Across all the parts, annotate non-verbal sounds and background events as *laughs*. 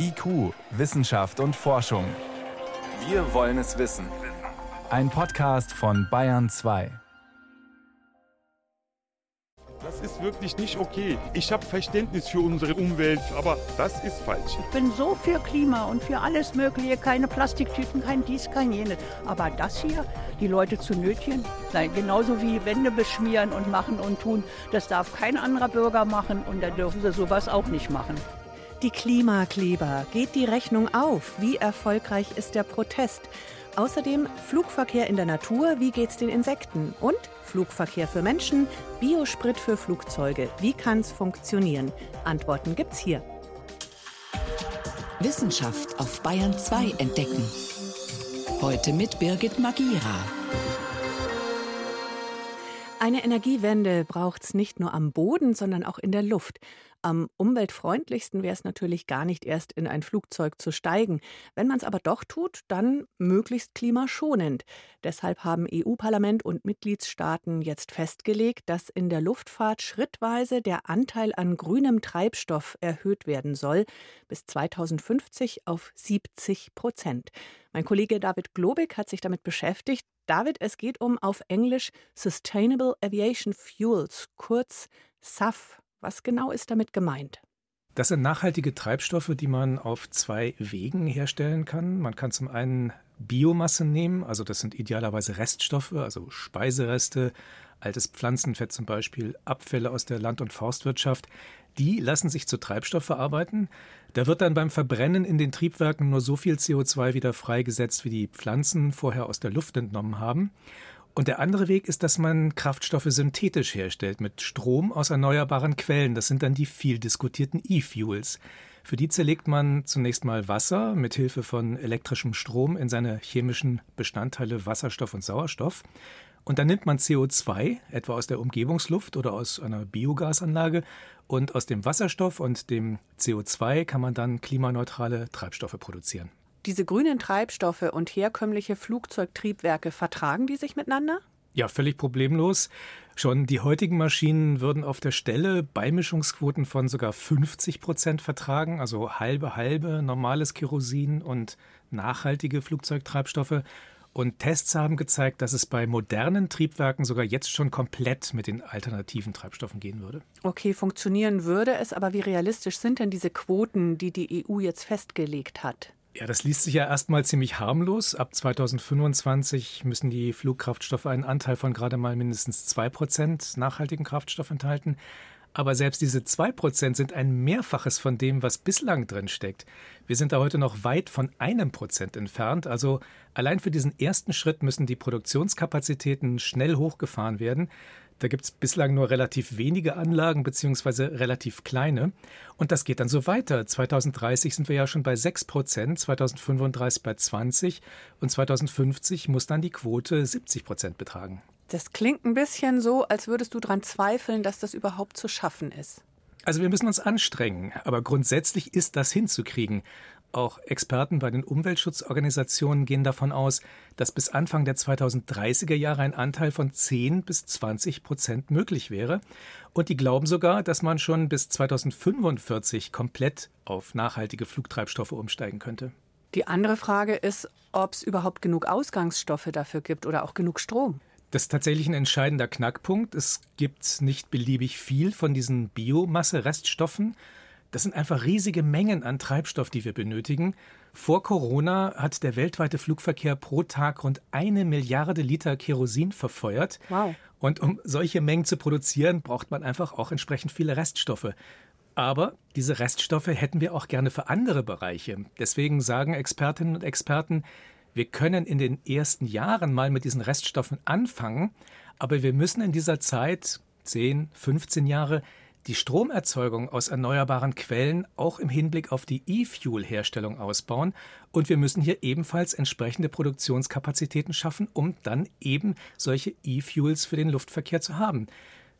IQ, Wissenschaft und Forschung. Wir wollen es wissen. Ein Podcast von Bayern 2. Das ist wirklich nicht okay. Ich habe Verständnis für unsere Umwelt, aber das ist falsch. Ich bin so für Klima und für alles Mögliche, keine Plastiktüten, kein dies, kein jenes. Aber das hier, die Leute zu nötigen, nein, genauso wie Wände beschmieren und machen und tun, das darf kein anderer Bürger machen und da dürfen sie sowas auch nicht machen. Die Klimakleber. Geht die Rechnung auf? Wie erfolgreich ist der Protest? Außerdem Flugverkehr in der Natur. Wie geht's den Insekten? Und Flugverkehr für Menschen, Biosprit für Flugzeuge. Wie kann's funktionieren? Antworten gibt's hier. Wissenschaft auf Bayern 2 entdecken. Heute mit Birgit Magira. Eine Energiewende braucht's nicht nur am Boden, sondern auch in der Luft. Am umweltfreundlichsten wäre es natürlich gar nicht erst in ein Flugzeug zu steigen. Wenn man es aber doch tut, dann möglichst klimaschonend. Deshalb haben EU-Parlament und Mitgliedstaaten jetzt festgelegt, dass in der Luftfahrt schrittweise der Anteil an grünem Treibstoff erhöht werden soll, bis 2050 auf 70 Prozent. Mein Kollege David Globig hat sich damit beschäftigt. David, es geht um auf Englisch Sustainable Aviation Fuels, kurz SAF. Was genau ist damit gemeint? Das sind nachhaltige Treibstoffe, die man auf zwei Wegen herstellen kann. Man kann zum einen Biomasse nehmen, also das sind idealerweise Reststoffe, also Speisereste, altes Pflanzenfett zum Beispiel, Abfälle aus der Land- und Forstwirtschaft. Die lassen sich zu Treibstoff verarbeiten. Da wird dann beim Verbrennen in den Triebwerken nur so viel CO2 wieder freigesetzt, wie die Pflanzen vorher aus der Luft entnommen haben. Und der andere Weg ist, dass man Kraftstoffe synthetisch herstellt mit Strom aus erneuerbaren Quellen. Das sind dann die viel diskutierten E-Fuels. Für die zerlegt man zunächst mal Wasser mit Hilfe von elektrischem Strom in seine chemischen Bestandteile Wasserstoff und Sauerstoff. Und dann nimmt man CO2, etwa aus der Umgebungsluft oder aus einer Biogasanlage, und aus dem Wasserstoff und dem CO2 kann man dann klimaneutrale Treibstoffe produzieren. Diese grünen Treibstoffe und herkömmliche Flugzeugtriebwerke, vertragen die sich miteinander? Ja, völlig problemlos. Schon die heutigen Maschinen würden auf der Stelle Beimischungsquoten von sogar 50 Prozent vertragen, also halbe halbe normales Kerosin und nachhaltige Flugzeugtreibstoffe. Und Tests haben gezeigt, dass es bei modernen Triebwerken sogar jetzt schon komplett mit den alternativen Treibstoffen gehen würde. Okay, funktionieren würde es, aber wie realistisch sind denn diese Quoten, die die EU jetzt festgelegt hat? Ja, das liest sich ja erstmal ziemlich harmlos. Ab 2025 müssen die Flugkraftstoffe einen Anteil von gerade mal mindestens 2% nachhaltigen Kraftstoff enthalten. Aber selbst diese 2% sind ein Mehrfaches von dem, was bislang drin steckt. Wir sind da heute noch weit von einem Prozent entfernt. Also allein für diesen ersten Schritt müssen die Produktionskapazitäten schnell hochgefahren werden. Da gibt es bislang nur relativ wenige Anlagen beziehungsweise relativ kleine. Und das geht dann so weiter. 2030 sind wir ja schon bei 6 Prozent, 2035 bei 20 und 2050 muss dann die Quote 70 Prozent betragen. Das klingt ein bisschen so, als würdest du daran zweifeln, dass das überhaupt zu schaffen ist. Also wir müssen uns anstrengen, aber grundsätzlich ist das hinzukriegen. Auch Experten bei den Umweltschutzorganisationen gehen davon aus, dass bis Anfang der 2030er Jahre ein Anteil von 10 bis 20 Prozent möglich wäre. Und die glauben sogar, dass man schon bis 2045 komplett auf nachhaltige Flugtreibstoffe umsteigen könnte. Die andere Frage ist, ob es überhaupt genug Ausgangsstoffe dafür gibt oder auch genug Strom. Das ist tatsächlich ein entscheidender Knackpunkt. Es gibt nicht beliebig viel von diesen Biomasse-Reststoffen. Das sind einfach riesige Mengen an Treibstoff, die wir benötigen. Vor Corona hat der weltweite Flugverkehr pro Tag rund eine Milliarde Liter Kerosin verfeuert. Wow. Und um solche Mengen zu produzieren, braucht man einfach auch entsprechend viele Reststoffe. Aber diese Reststoffe hätten wir auch gerne für andere Bereiche. Deswegen sagen Expertinnen und Experten, wir können in den ersten Jahren mal mit diesen Reststoffen anfangen, aber wir müssen in dieser Zeit, 10, 15 Jahre, die Stromerzeugung aus erneuerbaren Quellen auch im Hinblick auf die E-Fuel-Herstellung ausbauen. Und wir müssen hier ebenfalls entsprechende Produktionskapazitäten schaffen, um dann eben solche E-Fuels für den Luftverkehr zu haben.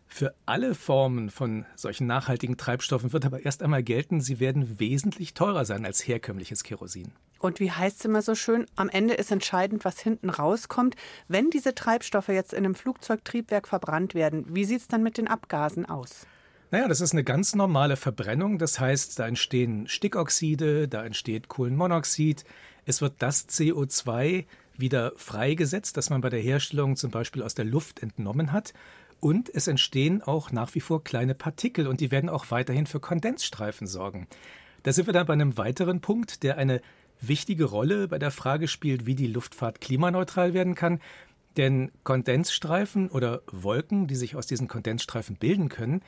Für alle Formen von solchen nachhaltigen Treibstoffen wird aber erst einmal gelten, sie werden wesentlich teurer sein als herkömmliches Kerosin. Und wie heißt es immer so schön, am Ende ist entscheidend, was hinten rauskommt. Wenn diese Treibstoffe jetzt in einem Flugzeugtriebwerk verbrannt werden, wie sieht es dann mit den Abgasen aus? Naja, das ist eine ganz normale Verbrennung. Das heißt, da entstehen Stickoxide, da entsteht Kohlenmonoxid. Es wird das CO2 wieder freigesetzt, das man bei der Herstellung zum Beispiel aus der Luft entnommen hat. Und es entstehen auch nach wie vor kleine Partikel und die werden auch weiterhin für Kondensstreifen sorgen. Da sind wir dann bei einem weiteren Punkt, der eine wichtige Rolle bei der Frage spielt, wie die Luftfahrt klimaneutral werden kann. Denn Kondensstreifen oder Wolken, die sich aus diesen Kondensstreifen bilden können,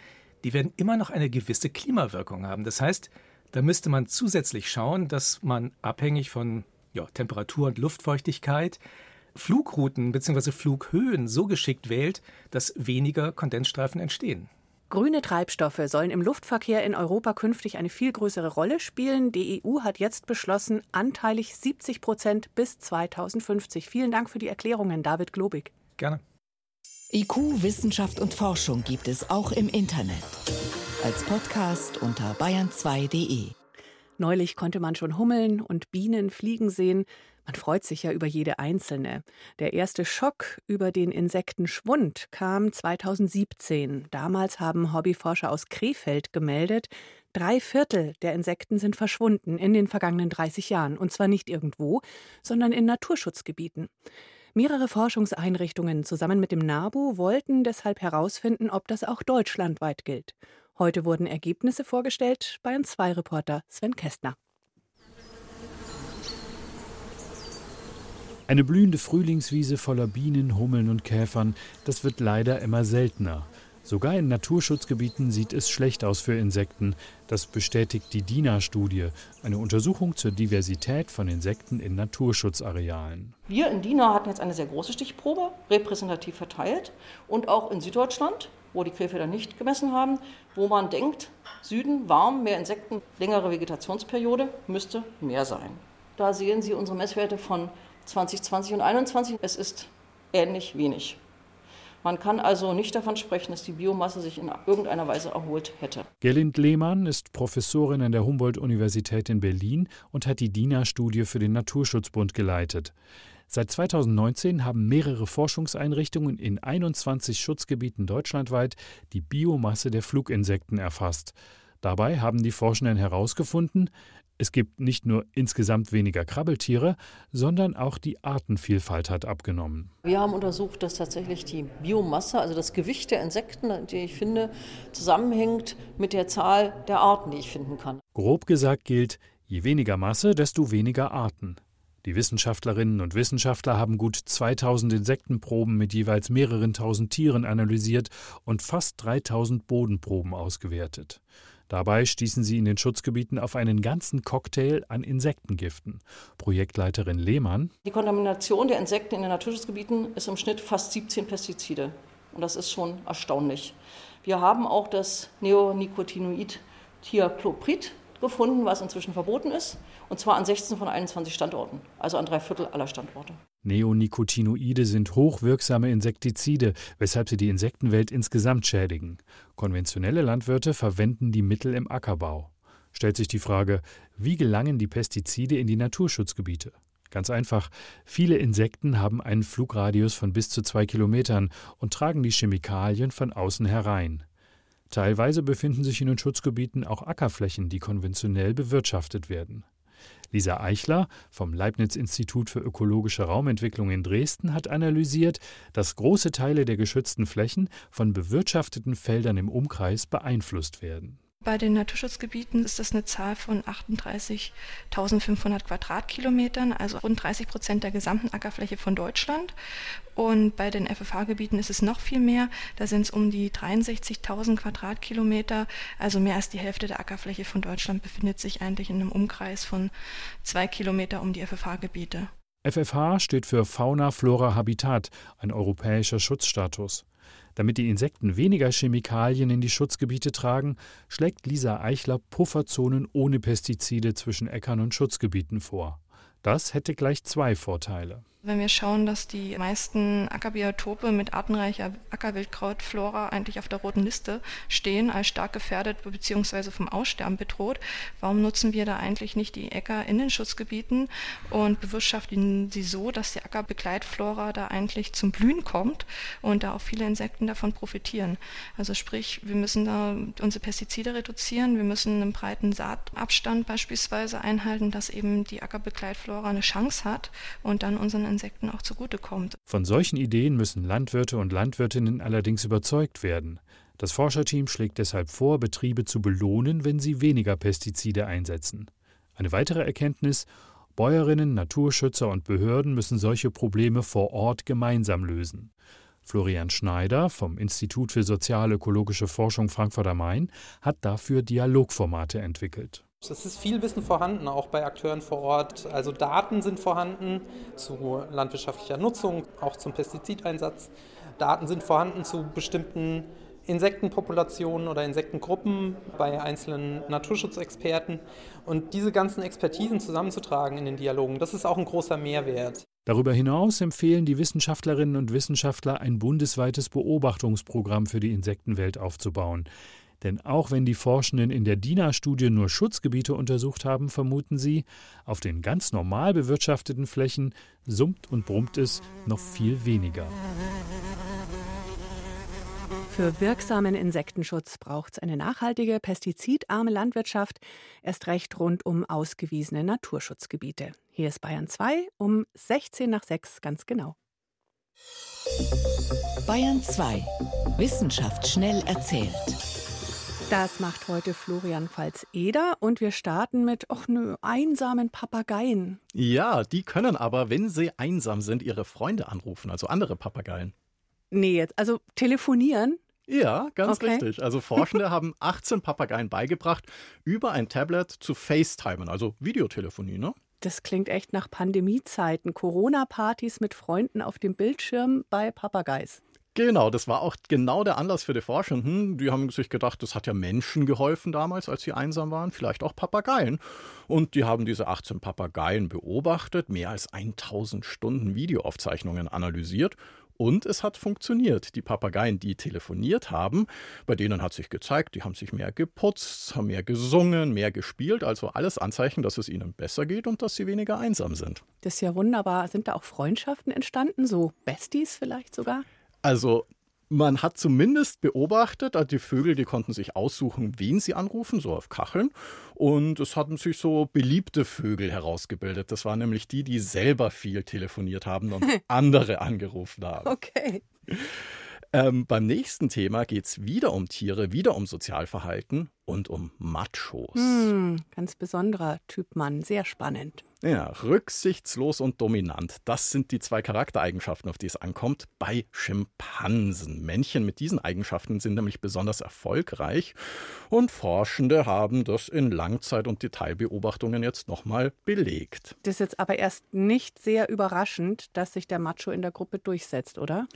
die werden immer noch eine gewisse Klimawirkung haben. Das heißt, da müsste man zusätzlich schauen, dass man abhängig von ja, Temperatur und Luftfeuchtigkeit Flugrouten bzw. Flughöhen so geschickt wählt, dass weniger Kondensstreifen entstehen. Grüne Treibstoffe sollen im Luftverkehr in Europa künftig eine viel größere Rolle spielen. Die EU hat jetzt beschlossen, anteilig 70 Prozent bis 2050. Vielen Dank für die Erklärungen, David Globig. Gerne. IQ, Wissenschaft und Forschung gibt es auch im Internet. Als Podcast unter bayern2.de. Neulich konnte man schon Hummeln und Bienen fliegen sehen. Man freut sich ja über jede einzelne. Der erste Schock über den Insektenschwund kam 2017. Damals haben Hobbyforscher aus Krefeld gemeldet, drei Viertel der Insekten sind verschwunden in den vergangenen 30 Jahren. Und zwar nicht irgendwo, sondern in Naturschutzgebieten. Mehrere Forschungseinrichtungen zusammen mit dem NABU wollten deshalb herausfinden, ob das auch deutschlandweit gilt. Heute wurden Ergebnisse vorgestellt. Bayern 2 Reporter Sven Kästner. Eine blühende Frühlingswiese voller Bienen, Hummeln und Käfern, das wird leider immer seltener. Sogar in Naturschutzgebieten sieht es schlecht aus für Insekten. Das bestätigt die DINA-Studie, eine Untersuchung zur Diversität von Insekten in Naturschutzarealen. Wir in DINA hatten jetzt eine sehr große Stichprobe, repräsentativ verteilt und auch in Süddeutschland wo die Krefelder nicht gemessen haben, wo man denkt, Süden warm, mehr Insekten, längere Vegetationsperiode, müsste mehr sein. Da sehen Sie unsere Messwerte von 2020 und 2021. Es ist ähnlich wenig. Man kann also nicht davon sprechen, dass die Biomasse sich in irgendeiner Weise erholt hätte. Gerlind Lehmann ist Professorin an der Humboldt-Universität in Berlin und hat die DINA-Studie für den Naturschutzbund geleitet. Seit 2019 haben mehrere Forschungseinrichtungen in 21 Schutzgebieten deutschlandweit die Biomasse der Fluginsekten erfasst. Dabei haben die Forschenden herausgefunden, es gibt nicht nur insgesamt weniger Krabbeltiere, sondern auch die Artenvielfalt hat abgenommen. Wir haben untersucht, dass tatsächlich die Biomasse, also das Gewicht der Insekten, die ich finde, zusammenhängt mit der Zahl der Arten, die ich finden kann. Grob gesagt gilt, je weniger Masse, desto weniger Arten. Die Wissenschaftlerinnen und Wissenschaftler haben gut 2000 Insektenproben mit jeweils mehreren tausend Tieren analysiert und fast 3000 Bodenproben ausgewertet. Dabei stießen sie in den Schutzgebieten auf einen ganzen Cocktail an Insektengiften. Projektleiterin Lehmann. Die Kontamination der Insekten in den Naturschutzgebieten ist im Schnitt fast 17 Pestizide. Und das ist schon erstaunlich. Wir haben auch das Neonicotinoid Thiacloprid gefunden, was inzwischen verboten ist. Und zwar an 16 von 21 Standorten, also an drei Viertel aller Standorte. Neonicotinoide sind hochwirksame Insektizide, weshalb sie die Insektenwelt insgesamt schädigen. Konventionelle Landwirte verwenden die Mittel im Ackerbau. Stellt sich die Frage, wie gelangen die Pestizide in die Naturschutzgebiete? Ganz einfach, viele Insekten haben einen Flugradius von bis zu zwei Kilometern und tragen die Chemikalien von außen herein. Teilweise befinden sich in den Schutzgebieten auch Ackerflächen, die konventionell bewirtschaftet werden. Lisa Eichler vom Leibniz-Institut für ökologische Raumentwicklung in Dresden hat analysiert, dass große Teile der geschützten Flächen von bewirtschafteten Feldern im Umkreis beeinflusst werden. Bei den Naturschutzgebieten ist das eine Zahl von 38.500 Quadratkilometern, also rund 30 Prozent der gesamten Ackerfläche von Deutschland. Und bei den FFH-Gebieten ist es noch viel mehr. Da sind es um die 63.000 Quadratkilometer, also mehr als die Hälfte der Ackerfläche von Deutschland befindet sich eigentlich in einem Umkreis von zwei Kilometer um die FFH-Gebiete. FFH steht für Fauna Flora Habitat, ein europäischer Schutzstatus. Damit die Insekten weniger Chemikalien in die Schutzgebiete tragen, schlägt Lisa Eichler Pufferzonen ohne Pestizide zwischen Äckern und Schutzgebieten vor. Das hätte gleich zwei Vorteile. Wenn wir schauen, dass die meisten Ackerbiotope mit artenreicher Ackerwildkrautflora eigentlich auf der roten Liste stehen, als stark gefährdet bzw. vom Aussterben bedroht, warum nutzen wir da eigentlich nicht die Äcker in den Schutzgebieten und bewirtschaften sie so, dass die Ackerbegleitflora da eigentlich zum Blühen kommt und da auch viele Insekten davon profitieren? Also sprich, wir müssen da unsere Pestizide reduzieren, wir müssen einen breiten Saatabstand beispielsweise einhalten, dass eben die Ackerbegleitflora eine Chance hat und dann unseren Insekten auch zugutekommt. Von solchen Ideen müssen Landwirte und Landwirtinnen allerdings überzeugt werden. Das Forscherteam schlägt deshalb vor, Betriebe zu belohnen, wenn sie weniger Pestizide einsetzen. Eine weitere Erkenntnis Bäuerinnen, Naturschützer und Behörden müssen solche Probleme vor Ort gemeinsam lösen. Florian Schneider vom Institut für sozial-ökologische Forschung Frankfurt am Main hat dafür Dialogformate entwickelt. Es ist viel Wissen vorhanden, auch bei Akteuren vor Ort. Also Daten sind vorhanden zu landwirtschaftlicher Nutzung, auch zum Pestizideinsatz. Daten sind vorhanden zu bestimmten Insektenpopulationen oder Insektengruppen bei einzelnen Naturschutzexperten. Und diese ganzen Expertisen zusammenzutragen in den Dialogen, das ist auch ein großer Mehrwert. Darüber hinaus empfehlen die Wissenschaftlerinnen und Wissenschaftler, ein bundesweites Beobachtungsprogramm für die Insektenwelt aufzubauen. Denn auch wenn die Forschenden in der DINA-Studie nur Schutzgebiete untersucht haben, vermuten sie, auf den ganz normal bewirtschafteten Flächen summt und brummt es noch viel weniger. Für wirksamen Insektenschutz braucht es eine nachhaltige, pestizidarme Landwirtschaft, erst recht rund um ausgewiesene Naturschutzgebiete. Hier ist Bayern 2 um 16 nach 6 ganz genau. Bayern 2. Wissenschaft schnell erzählt. Das macht heute Florian Pfalz-Eder und wir starten mit, ach nö, einsamen Papageien. Ja, die können aber, wenn sie einsam sind, ihre Freunde anrufen, also andere Papageien. Nee, jetzt, also telefonieren? Ja, ganz okay. richtig. Also Forschende haben *laughs* 18 Papageien beigebracht, über ein Tablet zu FaceTimen, also Videotelefonie, ne? Das klingt echt nach Pandemiezeiten. Corona-Partys mit Freunden auf dem Bildschirm bei Papageis. Genau, das war auch genau der Anlass für die Forschenden. Die haben sich gedacht, das hat ja Menschen geholfen damals, als sie einsam waren, vielleicht auch Papageien. Und die haben diese 18 Papageien beobachtet, mehr als 1000 Stunden Videoaufzeichnungen analysiert und es hat funktioniert. Die Papageien, die telefoniert haben, bei denen hat sich gezeigt, die haben sich mehr geputzt, haben mehr gesungen, mehr gespielt. Also alles Anzeichen, dass es ihnen besser geht und dass sie weniger einsam sind. Das ist ja wunderbar. Sind da auch Freundschaften entstanden? So Besties vielleicht sogar? Also man hat zumindest beobachtet, die Vögel, die konnten sich aussuchen, wen sie anrufen, so auf Kacheln. Und es hatten sich so beliebte Vögel herausgebildet. Das waren nämlich die, die selber viel telefoniert haben und *laughs* andere angerufen haben. Okay. Ähm, beim nächsten Thema geht es wieder um Tiere, wieder um Sozialverhalten und um Machos. Hm, ganz besonderer Typ Mann, sehr spannend. Ja, rücksichtslos und dominant. Das sind die zwei Charaktereigenschaften, auf die es ankommt bei Schimpansen. Männchen mit diesen Eigenschaften sind nämlich besonders erfolgreich und Forschende haben das in Langzeit- und Detailbeobachtungen jetzt nochmal belegt. Das ist jetzt aber erst nicht sehr überraschend, dass sich der Macho in der Gruppe durchsetzt, oder?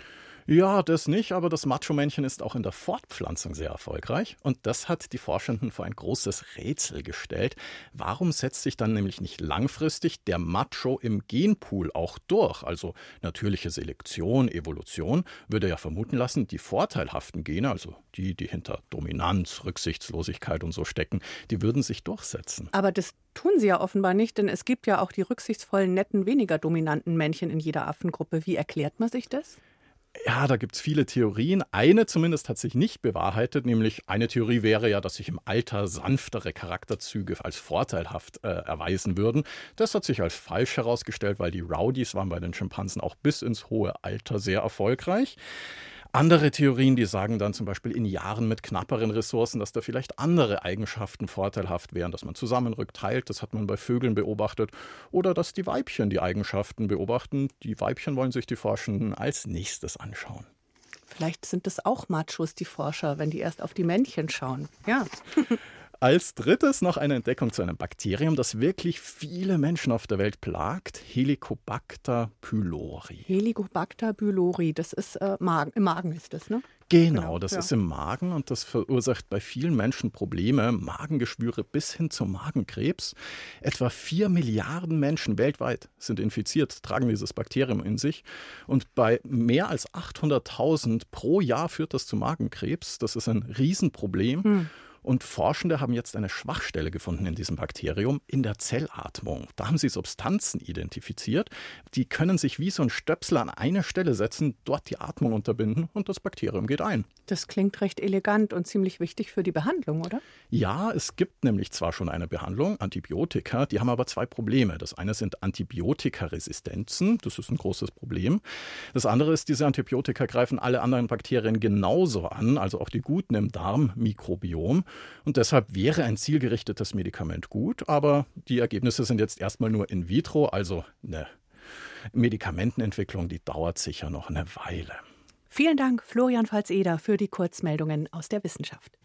Ja, das nicht, aber das Macho-Männchen ist auch in der Fortpflanzung sehr erfolgreich. Und das hat die Forschenden vor ein großes Rätsel gestellt. Warum setzt sich dann nämlich nicht langfristig der Macho im Genpool auch durch? Also natürliche Selektion, Evolution würde ja vermuten lassen, die vorteilhaften Gene, also die, die hinter Dominanz, Rücksichtslosigkeit und so stecken, die würden sich durchsetzen. Aber das tun sie ja offenbar nicht, denn es gibt ja auch die rücksichtsvollen, netten, weniger dominanten Männchen in jeder Affengruppe. Wie erklärt man sich das? Ja, da gibt es viele Theorien. Eine zumindest hat sich nicht bewahrheitet, nämlich eine Theorie wäre ja, dass sich im Alter sanftere Charakterzüge als vorteilhaft äh, erweisen würden. Das hat sich als falsch herausgestellt, weil die Rowdies waren bei den Schimpansen auch bis ins hohe Alter sehr erfolgreich. Andere Theorien, die sagen dann zum Beispiel in Jahren mit knapperen Ressourcen, dass da vielleicht andere Eigenschaften vorteilhaft wären, dass man zusammenrückt, teilt, das hat man bei Vögeln beobachtet, oder dass die Weibchen die Eigenschaften beobachten. Die Weibchen wollen sich die Forschenden als nächstes anschauen. Vielleicht sind es auch Machos, die Forscher, wenn die erst auf die Männchen schauen. Ja. *laughs* Als drittes noch eine Entdeckung zu einem Bakterium, das wirklich viele Menschen auf der Welt plagt: Helicobacter pylori. Helicobacter pylori, das ist äh, Magen, im Magen ist das, ne? Genau, genau, das ja. ist im Magen und das verursacht bei vielen Menschen Probleme, Magengeschwüre bis hin zum Magenkrebs. Etwa vier Milliarden Menschen weltweit sind infiziert, tragen dieses Bakterium in sich. Und bei mehr als 800.000 pro Jahr führt das zu Magenkrebs. Das ist ein Riesenproblem. Hm. Und Forschende haben jetzt eine Schwachstelle gefunden in diesem Bakterium, in der Zellatmung. Da haben sie Substanzen identifiziert, die können sich wie so ein Stöpsel an eine Stelle setzen, dort die Atmung unterbinden und das Bakterium geht ein. Das klingt recht elegant und ziemlich wichtig für die Behandlung, oder? Ja, es gibt nämlich zwar schon eine Behandlung, Antibiotika, die haben aber zwei Probleme. Das eine sind Antibiotikaresistenzen, das ist ein großes Problem. Das andere ist, diese Antibiotika greifen alle anderen Bakterien genauso an, also auch die guten im Darmmikrobiom. Und deshalb wäre ein zielgerichtetes Medikament gut, aber die Ergebnisse sind jetzt erstmal nur in vitro, also eine Medikamentenentwicklung, die dauert sicher noch eine Weile. Vielen Dank, Florian Pfalz-Eder, für die Kurzmeldungen aus der Wissenschaft.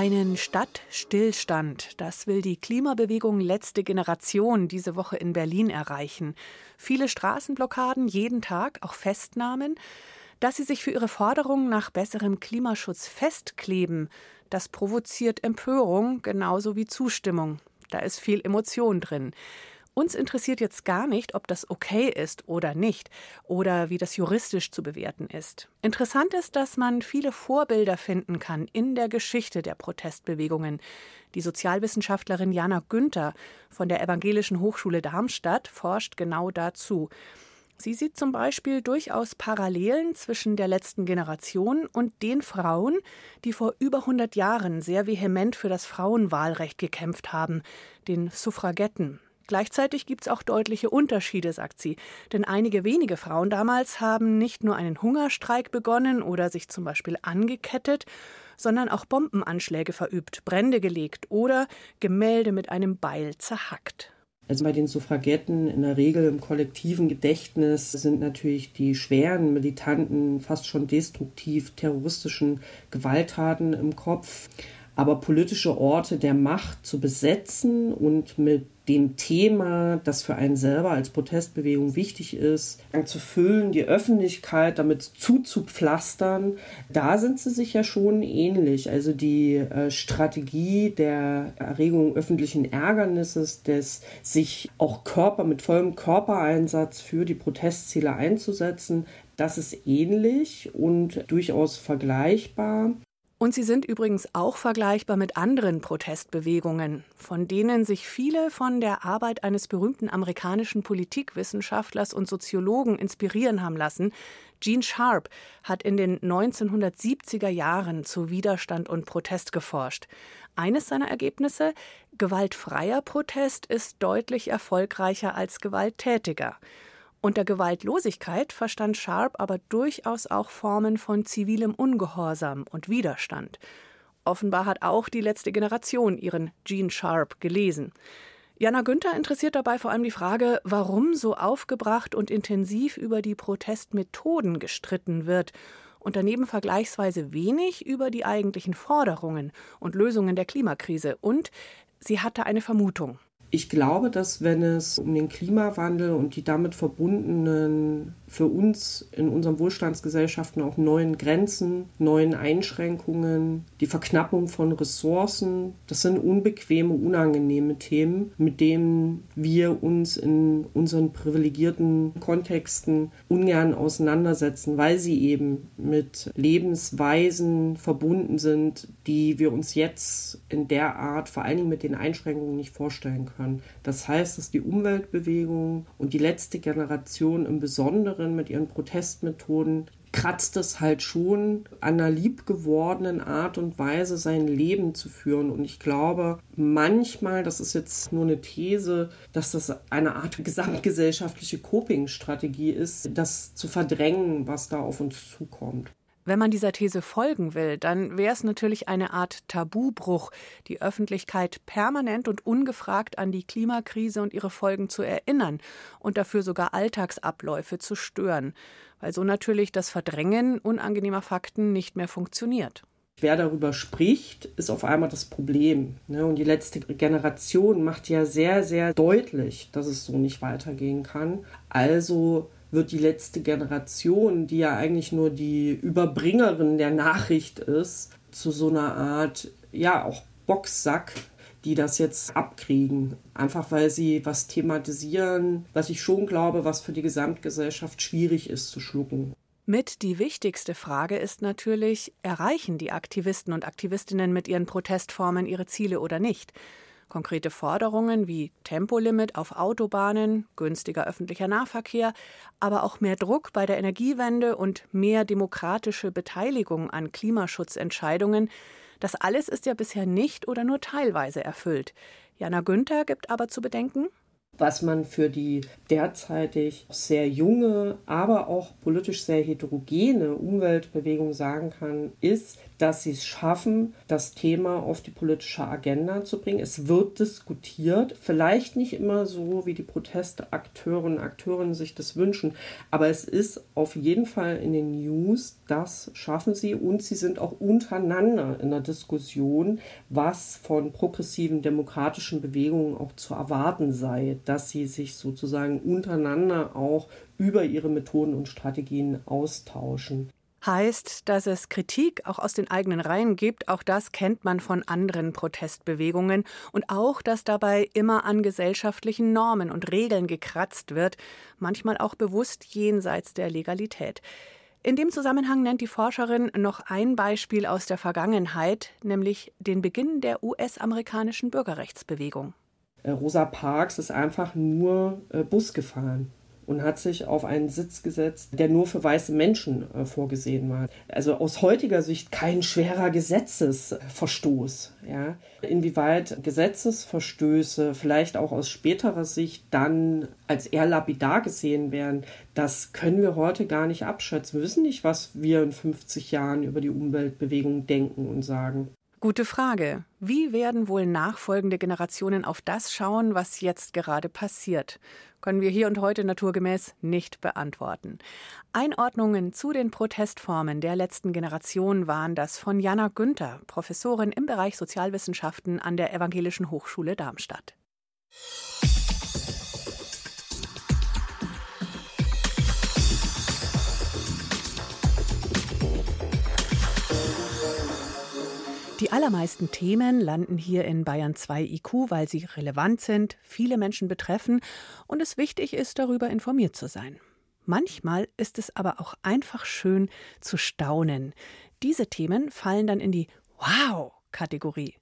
Einen Stadtstillstand, das will die Klimabewegung Letzte Generation diese Woche in Berlin erreichen. Viele Straßenblockaden jeden Tag, auch Festnahmen. Dass sie sich für ihre Forderungen nach besserem Klimaschutz festkleben, das provoziert Empörung genauso wie Zustimmung. Da ist viel Emotion drin. Uns interessiert jetzt gar nicht, ob das okay ist oder nicht oder wie das juristisch zu bewerten ist. Interessant ist, dass man viele Vorbilder finden kann in der Geschichte der Protestbewegungen. Die Sozialwissenschaftlerin Jana Günther von der Evangelischen Hochschule Darmstadt forscht genau dazu. Sie sieht zum Beispiel durchaus Parallelen zwischen der letzten Generation und den Frauen, die vor über 100 Jahren sehr vehement für das Frauenwahlrecht gekämpft haben, den Suffragetten. Gleichzeitig gibt es auch deutliche Unterschiede, sagt sie. Denn einige wenige Frauen damals haben nicht nur einen Hungerstreik begonnen oder sich zum Beispiel angekettet, sondern auch Bombenanschläge verübt, Brände gelegt oder Gemälde mit einem Beil zerhackt. Also bei den Suffragetten in der Regel im kollektiven Gedächtnis sind natürlich die schweren, militanten, fast schon destruktiv terroristischen Gewalttaten im Kopf. Aber politische Orte der Macht zu besetzen und mit dem Thema, das für einen selber als Protestbewegung wichtig ist, zu füllen, die Öffentlichkeit damit zuzupflastern, da sind sie sich ja schon ähnlich. Also die äh, Strategie der Erregung öffentlichen Ärgernisses, des sich auch Körper mit vollem Körpereinsatz für die Protestziele einzusetzen, das ist ähnlich und durchaus vergleichbar. Und sie sind übrigens auch vergleichbar mit anderen Protestbewegungen, von denen sich viele von der Arbeit eines berühmten amerikanischen Politikwissenschaftlers und Soziologen inspirieren haben lassen. Gene Sharp hat in den 1970er Jahren zu Widerstand und Protest geforscht. Eines seiner Ergebnisse, gewaltfreier Protest ist deutlich erfolgreicher als gewalttätiger. Unter Gewaltlosigkeit verstand Sharp aber durchaus auch Formen von zivilem Ungehorsam und Widerstand. Offenbar hat auch die letzte Generation ihren Gene Sharp gelesen. Jana Günther interessiert dabei vor allem die Frage, warum so aufgebracht und intensiv über die Protestmethoden gestritten wird und daneben vergleichsweise wenig über die eigentlichen Forderungen und Lösungen der Klimakrise. Und sie hatte eine Vermutung. Ich glaube, dass wenn es um den Klimawandel und die damit verbundenen für uns in unseren Wohlstandsgesellschaften auch neuen Grenzen, neuen Einschränkungen, die Verknappung von Ressourcen. Das sind unbequeme, unangenehme Themen, mit denen wir uns in unseren privilegierten Kontexten ungern auseinandersetzen, weil sie eben mit Lebensweisen verbunden sind, die wir uns jetzt in der Art, vor allen Dingen mit den Einschränkungen, nicht vorstellen können. Das heißt, dass die Umweltbewegung und die letzte Generation im Besonderen Künstlerin mit ihren Protestmethoden kratzt es halt schon an einer liebgewordenen Art und Weise, sein Leben zu führen. Und ich glaube, manchmal, das ist jetzt nur eine These, dass das eine Art gesamtgesellschaftliche Coping-Strategie ist, das zu verdrängen, was da auf uns zukommt. Wenn man dieser These folgen will, dann wäre es natürlich eine Art Tabubruch, die Öffentlichkeit permanent und ungefragt an die Klimakrise und ihre Folgen zu erinnern und dafür sogar Alltagsabläufe zu stören, weil so natürlich das Verdrängen unangenehmer Fakten nicht mehr funktioniert. Wer darüber spricht, ist auf einmal das Problem. Ne? Und die letzte Generation macht ja sehr, sehr deutlich, dass es so nicht weitergehen kann. Also wird die letzte Generation, die ja eigentlich nur die Überbringerin der Nachricht ist, zu so einer Art, ja, auch Boxsack, die das jetzt abkriegen. Einfach weil sie was thematisieren, was ich schon glaube, was für die Gesamtgesellschaft schwierig ist zu schlucken. Mit die wichtigste Frage ist natürlich, erreichen die Aktivisten und Aktivistinnen mit ihren Protestformen ihre Ziele oder nicht? Konkrete Forderungen wie Tempolimit auf Autobahnen, günstiger öffentlicher Nahverkehr, aber auch mehr Druck bei der Energiewende und mehr demokratische Beteiligung an Klimaschutzentscheidungen, das alles ist ja bisher nicht oder nur teilweise erfüllt. Jana Günther gibt aber zu bedenken, was man für die derzeitig sehr junge, aber auch politisch sehr heterogene Umweltbewegung sagen kann, ist, dass sie es schaffen, das Thema auf die politische Agenda zu bringen. Es wird diskutiert, vielleicht nicht immer so, wie die Protestakteure und Akteurinnen sich das wünschen, aber es ist auf jeden Fall in den News, das schaffen sie. Und sie sind auch untereinander in der Diskussion, was von progressiven demokratischen Bewegungen auch zu erwarten sei, dass sie sich sozusagen untereinander auch über ihre Methoden und Strategien austauschen heißt, dass es Kritik auch aus den eigenen Reihen gibt. Auch das kennt man von anderen Protestbewegungen. Und auch, dass dabei immer an gesellschaftlichen Normen und Regeln gekratzt wird, manchmal auch bewusst jenseits der Legalität. In dem Zusammenhang nennt die Forscherin noch ein Beispiel aus der Vergangenheit, nämlich den Beginn der US-amerikanischen Bürgerrechtsbewegung. Äh, Rosa Parks ist einfach nur äh, Bus gefahren und hat sich auf einen Sitz gesetzt, der nur für weiße Menschen äh, vorgesehen war. Also aus heutiger Sicht kein schwerer Gesetzesverstoß. Ja. Inwieweit Gesetzesverstöße vielleicht auch aus späterer Sicht dann als eher lapidar gesehen werden, das können wir heute gar nicht abschätzen. Wir wissen nicht, was wir in 50 Jahren über die Umweltbewegung denken und sagen. Gute Frage. Wie werden wohl nachfolgende Generationen auf das schauen, was jetzt gerade passiert? Können wir hier und heute naturgemäß nicht beantworten. Einordnungen zu den Protestformen der letzten Generation waren das von Jana Günther, Professorin im Bereich Sozialwissenschaften an der Evangelischen Hochschule Darmstadt. Die allermeisten Themen landen hier in Bayern 2 IQ, weil sie relevant sind, viele Menschen betreffen und es wichtig ist, darüber informiert zu sein. Manchmal ist es aber auch einfach schön zu staunen. Diese Themen fallen dann in die Wow-Kategorie.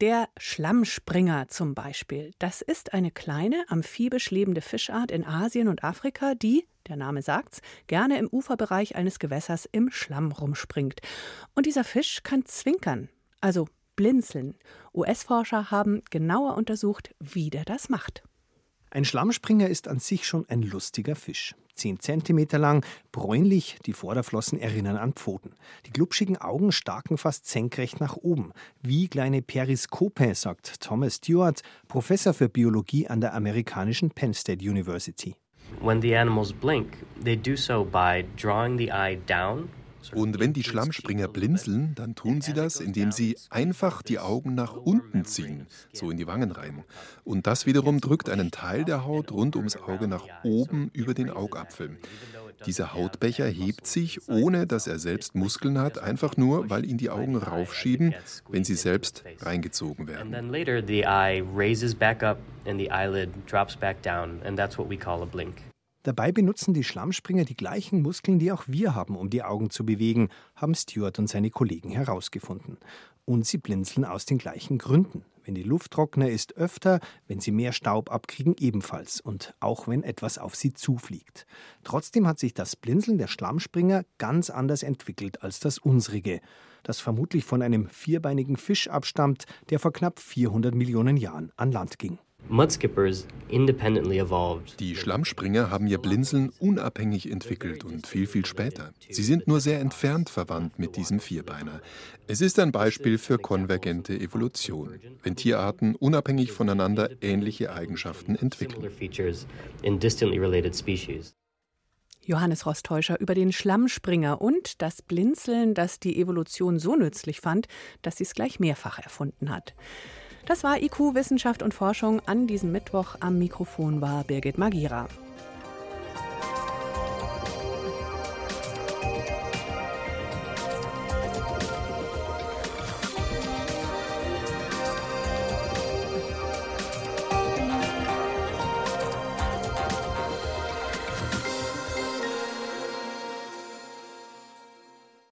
Der Schlammspringer zum Beispiel. Das ist eine kleine, amphibisch lebende Fischart in Asien und Afrika, die, der Name sagt's, gerne im Uferbereich eines Gewässers im Schlamm rumspringt. Und dieser Fisch kann zwinkern, also blinzeln. US-Forscher haben genauer untersucht, wie der das macht. Ein Schlammspringer ist an sich schon ein lustiger Fisch. Zehn Zentimeter lang, bräunlich, die Vorderflossen erinnern an Pfoten. Die glubschigen Augen starken fast senkrecht nach oben, wie kleine Periskope, sagt Thomas Stewart, Professor für Biologie an der amerikanischen Penn State University. When the animals blink, they do so by drawing the eye down und wenn die Schlammspringer blinzeln, dann tun sie das, indem sie einfach die Augen nach unten ziehen, so in die Wangen rein. Und das wiederum drückt einen Teil der Haut rund ums Auge nach oben über den Augapfel. Dieser Hautbecher hebt sich, ohne dass er selbst Muskeln hat, einfach nur, weil ihn die Augen raufschieben, wenn sie selbst reingezogen werden. And then later the eye raises back up and the eyelid drops back down and that's what we call. Dabei benutzen die Schlammspringer die gleichen Muskeln, die auch wir haben, um die Augen zu bewegen, haben Stuart und seine Kollegen herausgefunden. Und sie blinzeln aus den gleichen Gründen. Wenn die Luft trockener ist, öfter, wenn sie mehr Staub abkriegen, ebenfalls und auch wenn etwas auf sie zufliegt. Trotzdem hat sich das Blinzeln der Schlammspringer ganz anders entwickelt als das unsrige, das vermutlich von einem vierbeinigen Fisch abstammt, der vor knapp 400 Millionen Jahren an Land ging. Mudskippers independently evolved. Die Schlammspringer haben ihr Blinzeln unabhängig entwickelt und viel, viel später. Sie sind nur sehr entfernt verwandt mit diesem Vierbeiner. Es ist ein Beispiel für konvergente Evolution, wenn Tierarten unabhängig voneinander ähnliche Eigenschaften entwickeln. Johannes Rostäuscher über den Schlammspringer und das Blinzeln, das die Evolution so nützlich fand, dass sie es gleich mehrfach erfunden hat. Das war IQ Wissenschaft und Forschung an diesem Mittwoch. Am Mikrofon war Birgit Magira.